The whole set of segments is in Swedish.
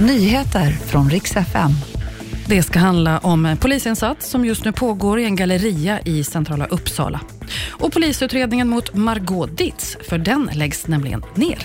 Nyheter från riks FM. Det ska handla om en polisinsats som just nu pågår i en galleria i centrala Uppsala. Och polisutredningen mot Margot Ditz, för den läggs nämligen ner.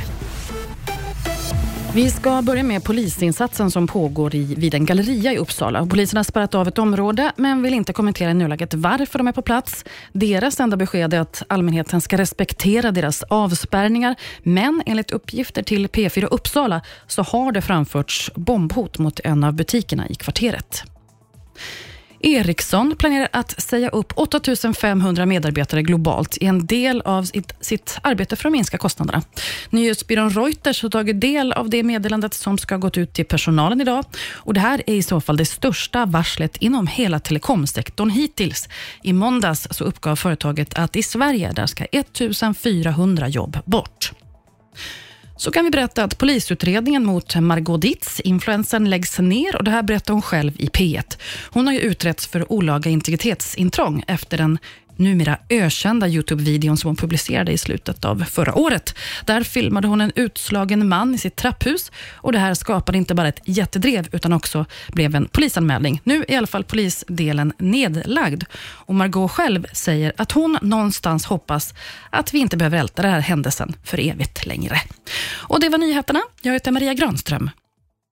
Vi ska börja med polisinsatsen som pågår i, vid en galleria i Uppsala. Polisen har spärrat av ett område men vill inte kommentera i nuläget varför de är på plats. Deras enda besked är att allmänheten ska respektera deras avspärrningar. Men enligt uppgifter till P4 Uppsala så har det framförts bombhot mot en av butikerna i kvarteret. Ericsson planerar att säga upp 8 500 medarbetare globalt i en del av sitt, arbete för att minska kostnaderna. Nyhetsbyrån Reuters har tagit del av det meddelandet som ska ha gått ut till personalen idag. Och Det här är i så fall det största varslet inom hela telekomsektorn hittills. I måndags så uppgav företaget att i Sverige där ska 1 400 jobb bort så kan vi berätta att polisutredningen mot Margot Dietz, influensen, läggs ner och det här berättar hon själv i P1. Hon har ju utretts för olaga integritetsintrång efter den numera ökända Youtube-videon som hon publicerade i slutet av förra året. Där filmade hon en utslagen man i sitt trapphus och det här skapade inte bara ett jättedrev utan också blev en polisanmälning. Nu är i alla fall polisdelen nedlagd och Margot själv säger att hon någonstans hoppas att vi inte behöver älta den här händelsen för evigt längre. Och Det var nyheterna. Jag heter Maria Granström.